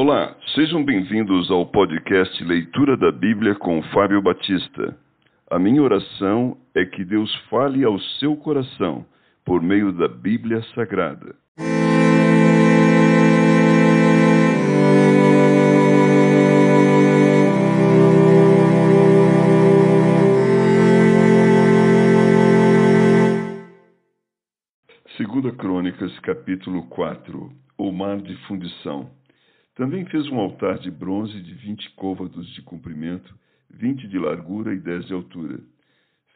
Olá, sejam bem-vindos ao podcast Leitura da Bíblia com Fábio Batista. A minha oração é que Deus fale ao seu coração por meio da Bíblia Sagrada. Segunda Crônicas, capítulo 4 O mar de fundição. Também fez um altar de bronze de vinte côvados de comprimento, vinte de largura e dez de altura.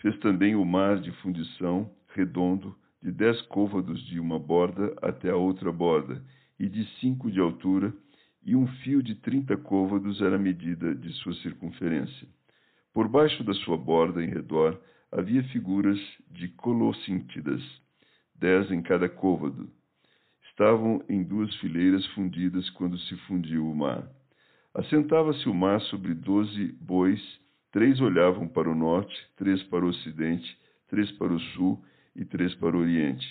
Fez também o mar de fundição, redondo, de dez côvados de uma borda até a outra borda, e de cinco de altura, e um fio de trinta côvados era a medida de sua circunferência. Por baixo da sua borda, em redor, havia figuras de colossíntidas dez em cada côvado. Estavam em duas fileiras fundidas quando se fundiu o mar. Assentava-se o mar sobre doze bois, três olhavam para o norte, três para o ocidente, três para o sul e três para o oriente.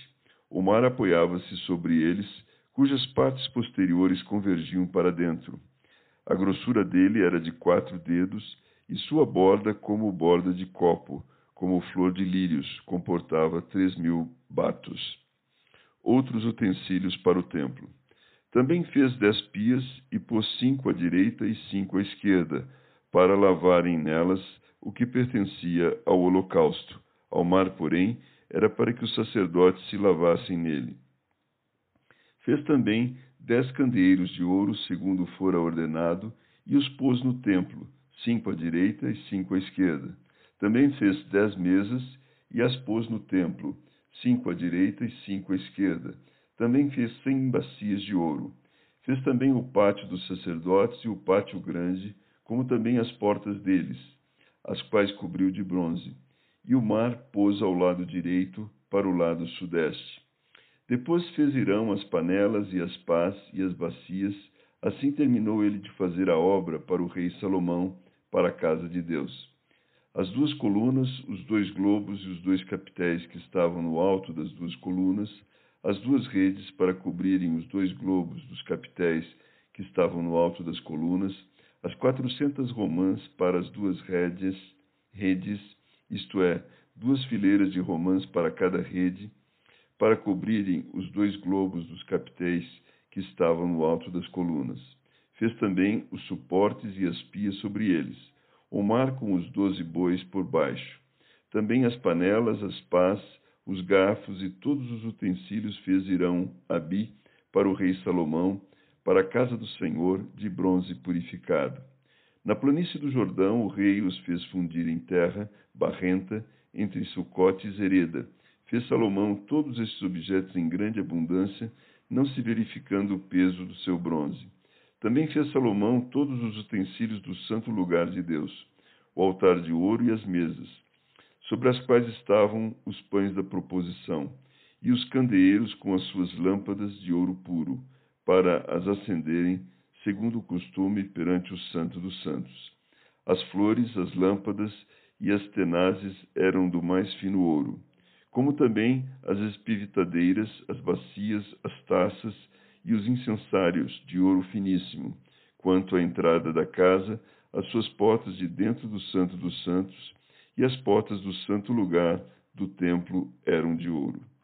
O mar apoiava-se sobre eles, cujas partes posteriores convergiam para dentro. A grossura dele era de quatro dedos, e sua borda como borda de copo, como flor de lírios, comportava três mil batos. Outros utensílios para o templo. Também fez dez pias e pôs cinco à direita e cinco à esquerda, para lavarem nelas o que pertencia ao holocausto. Ao mar, porém, era para que os sacerdotes se lavassem nele. Fez também dez candeeiros de ouro, segundo fora ordenado, e os pôs no templo, cinco à direita e cinco à esquerda também fez dez mesas e as pôs no templo, cinco à direita e cinco à esquerda. Também fez cem bacias de ouro. Fez também o pátio dos sacerdotes e o pátio grande, como também as portas deles, as quais cobriu de bronze. E o mar pôs ao lado direito, para o lado sudeste. Depois fez Irão as panelas e as pás e as bacias. Assim terminou ele de fazer a obra para o rei Salomão, para a casa de Deus. As duas colunas, os dois globos e os dois capitéis que estavam no alto das duas colunas, as duas redes para cobrirem os dois globos dos capitéis que estavam no alto das colunas, as quatrocentas romãs para as duas redes, redes, isto é, duas fileiras de romãs para cada rede, para cobrirem os dois globos dos capitéis que estavam no alto das colunas. Fez também os suportes e as pias sobre eles o mar com os doze bois por baixo. Também as panelas, as pás, os garfos e todos os utensílios fez Irão Abi para o rei Salomão, para a casa do Senhor, de bronze purificado. Na planície do Jordão, o rei os fez fundir em terra barrenta, entre Sucote e Zereda. Fez Salomão todos estes objetos em grande abundância, não se verificando o peso do seu bronze. Também fez Salomão todos os utensílios do santo lugar de Deus, o altar de ouro e as mesas, sobre as quais estavam os pães da proposição, e os candeeiros com as suas lâmpadas de ouro puro, para as acenderem, segundo o costume perante o Santo dos Santos. As flores, as lâmpadas e as tenazes eram do mais fino ouro, como também as espivitadeiras, as bacias, as taças e os incensários de ouro finíssimo. Quanto à entrada da casa, as suas portas de dentro do Santo dos Santos e as portas do santo lugar do templo eram de ouro.